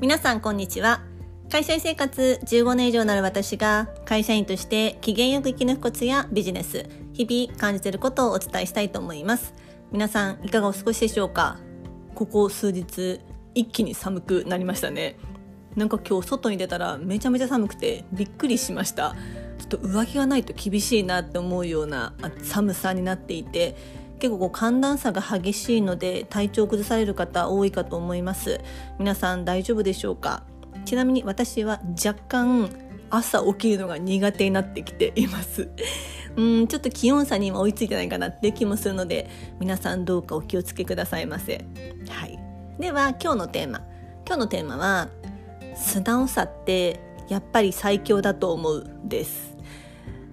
皆さんこんにちは。会社員生活15年以上なる私が会社員として機嫌よく生き抜くコツやビジネス日々感じていることをお伝えしたいと思います。皆さんいかがお過ごしでしょうか？ここ数日一気に寒くなりましたね。なんか今日外に出たらめちゃめちゃ寒くてびっくりしました。ちょっと上着がないと厳しいなって思うような寒さになっていて結構こう寒暖差が激しいので体調を崩される方多いかと思います。皆さん大丈夫でしょうか？ちなみに私は若干朝起きるのが苦手になってきています。うんちょっと気温差に今追いついてないかなって気もするので皆さんどうかお気をつけくださいませ。はい。では今日のテーマ。今日のテーマは素直さってやっぱり最強だと思うです。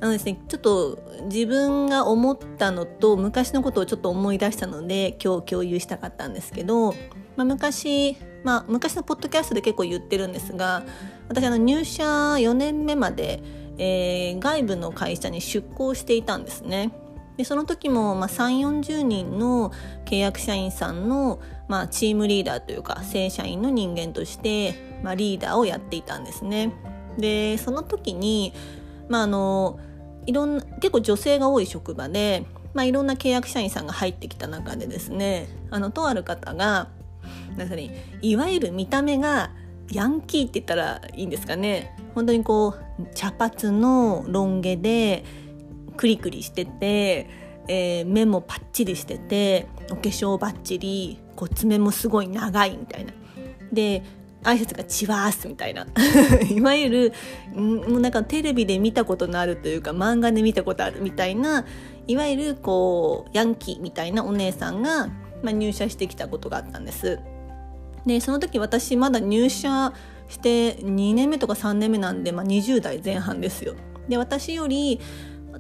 あのですね、ちょっと自分が思ったのと昔のことをちょっと思い出したので今日共有したかったんですけど、まあ、昔、まあ、昔のポッドキャストで結構言ってるんですが私あの入社4年目まで、えー、外部の会社に出向していたんですね。でその時も、まあ、3 4 0人の契約社員さんの、まあ、チームリーダーというか正社員の人間として、まあ、リーダーをやっていたんですね。でその時に、まあ、あのいろんな結構女性が多い職場で、まあ、いろんな契約社員さんが入ってきた中でですねあのとある方がなんか、いわゆる見た目がヤンキーって言ったらいいんですかね本当にこう茶髪のロン毛でクリクリしてて、えー、目もパッチリしててお化粧バッチリ爪もすごい長いみたいな。で挨拶がチワースみたいな いわゆるもうなんかテレビで見たことのあるというか漫画で見たことあるみたいないわゆるこうヤンキーみたいなお姉さんが、まあ、入社してきたことがあったんです。でその時私まだ入社して2年目とか3年目なんで、まあ、20代前半ですよ。で私より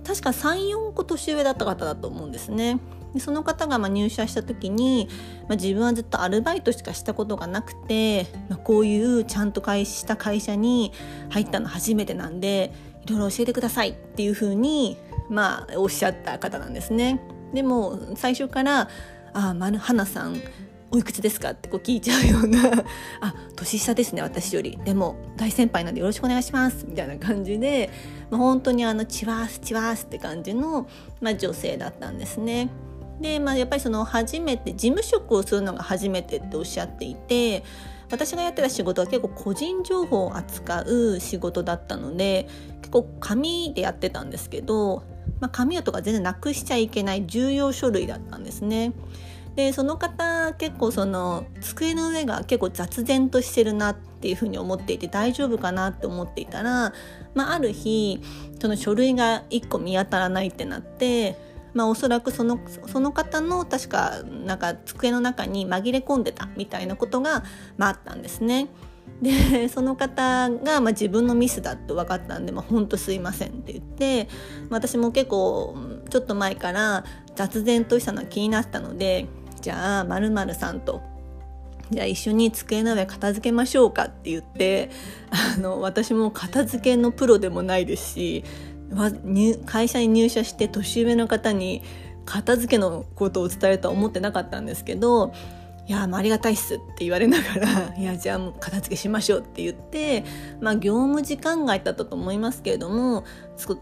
確か34個年上だった方だと思うんですね。でその方がま入社した時に、まあ、自分はずっとアルバイトしかしたことがなくて、まあ、こういうちゃんと会した会社に入ったの初めてなんでいろいろ教えてくださいっていうふうに、まあ、おっしゃった方なんですね。でも最初から「ああ丸花さんおいくつですか?」ってこう聞いちゃうような「あ年下ですね私よりでも大先輩なんでよろしくお願いします」みたいな感じで、まあ、本当にあのチワースチワースって感じの、まあ、女性だったんですね。で、まあ、やっぱりその初めて事務職をするのが初めてっておっしゃっていて私がやってた仕事は結構個人情報を扱う仕事だったので結構紙でやってたんですけど、まあ、紙とか全然なくしちゃいけない重要書類だったんですね。でその方結構その机の上が結構雑然としてるなっていうふうに思っていて大丈夫かなって思っていたら、まあ、ある日その書類が1個見当たらないってなってまあ、おそらくそのその方の確かなんか机の中に紛れ込んでたみたいなことが、まあ、あったんですね。で その方が、まあ、自分のミスだと分かったんで「まあ、ほんとすいません」って言って、まあ、私も結構ちょっと前から雑然としたのは気になったのでじゃあ〇〇さんとじゃあ一緒に机の上片付けましょうかって言ってあの私も片付けのプロでもないですし会社に入社して年上の方に片付けのことを伝えるとは思ってなかったんですけどいやありがたいっすって言われながらいやじゃあもう片付けしましょうって言ってまあ業務時間外だったと思いますけれども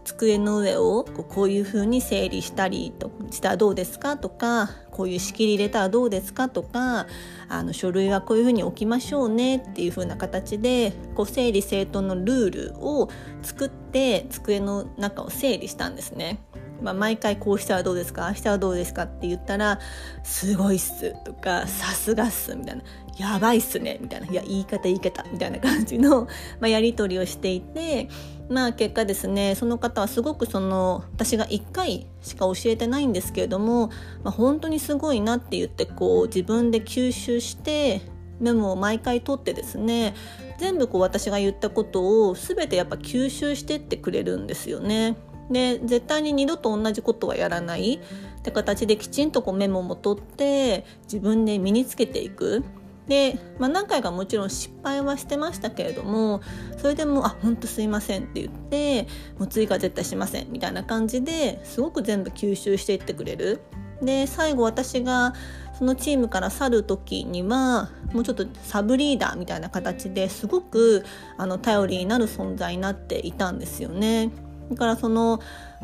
机の上をこういうふうに整理したりとしたらどうですか？とかこういう仕切り入れたらどうですか？とかあの書類はこういうふうに置きましょうねっていうふうな形でこう整理整頓のルールを作って机の中を整理したんですね。まあ、毎回こうしたらどうですか？ああしたらどうですか？って言ったら「すごいっす」とか「さすがっす」みたいな「やばいっすね」みたいな「いや言い方言い方」みたいな感じの、まあ、やり取りをしていてまあ結果ですねその方はすごくその私が1回しか教えてないんですけれども、まあ、本当にすごいなって言ってこう自分で吸収してメモを毎回取ってですね全部こう私が言ったことを全てやっぱ吸収してってくれるんですよね。で絶対に二度と同じことはやらないって形できちんとこうメモも取って自分で身につけていく。で、まあ、何回かもちろん失敗はしてましたけれどもそれでも「あ本当すいません」って言って「もう追加絶対しません」みたいな感じですごく全部吸収していってくれる。で最後私がそのチームから去る時にはもうちょっとサブリーダーみたいな形ですごくあの頼りになる存在になっていたんですよね。だからその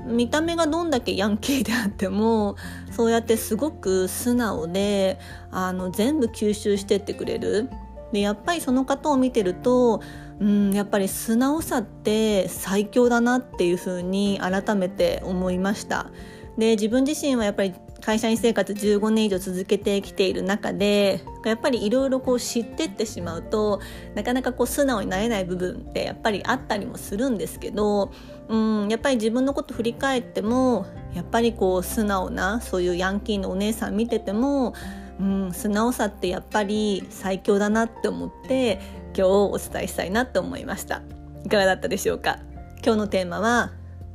見た目がどんだけヤンキーであってもそうやってすごく素直であの全部吸収してってくれる。でやっぱりその方を見てるとうんやっぱり素直さって最強だなっていうふうに改めて思いました。で自分自身はやっぱり会社員生活15年以上続けてきている中でやっぱりいろいろこう知ってってしまうとなかなかこう素直になれない部分ってやっぱりあったりもするんですけどうんやっぱり自分のこと振り返ってもやっぱりこう素直なそういうヤンキーのお姉さん見ててもうん素直さってやっぱり最強だなって思って今日お伝えしたいなって思いました。いかがだったでしょうか？今日のテーマは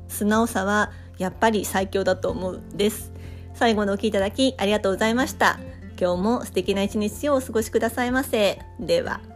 素直さはやっぱり最強だと思うです。最後のお聴きいただきありがとうございました。今日も素敵な一日をお過ごしくださいませ。では。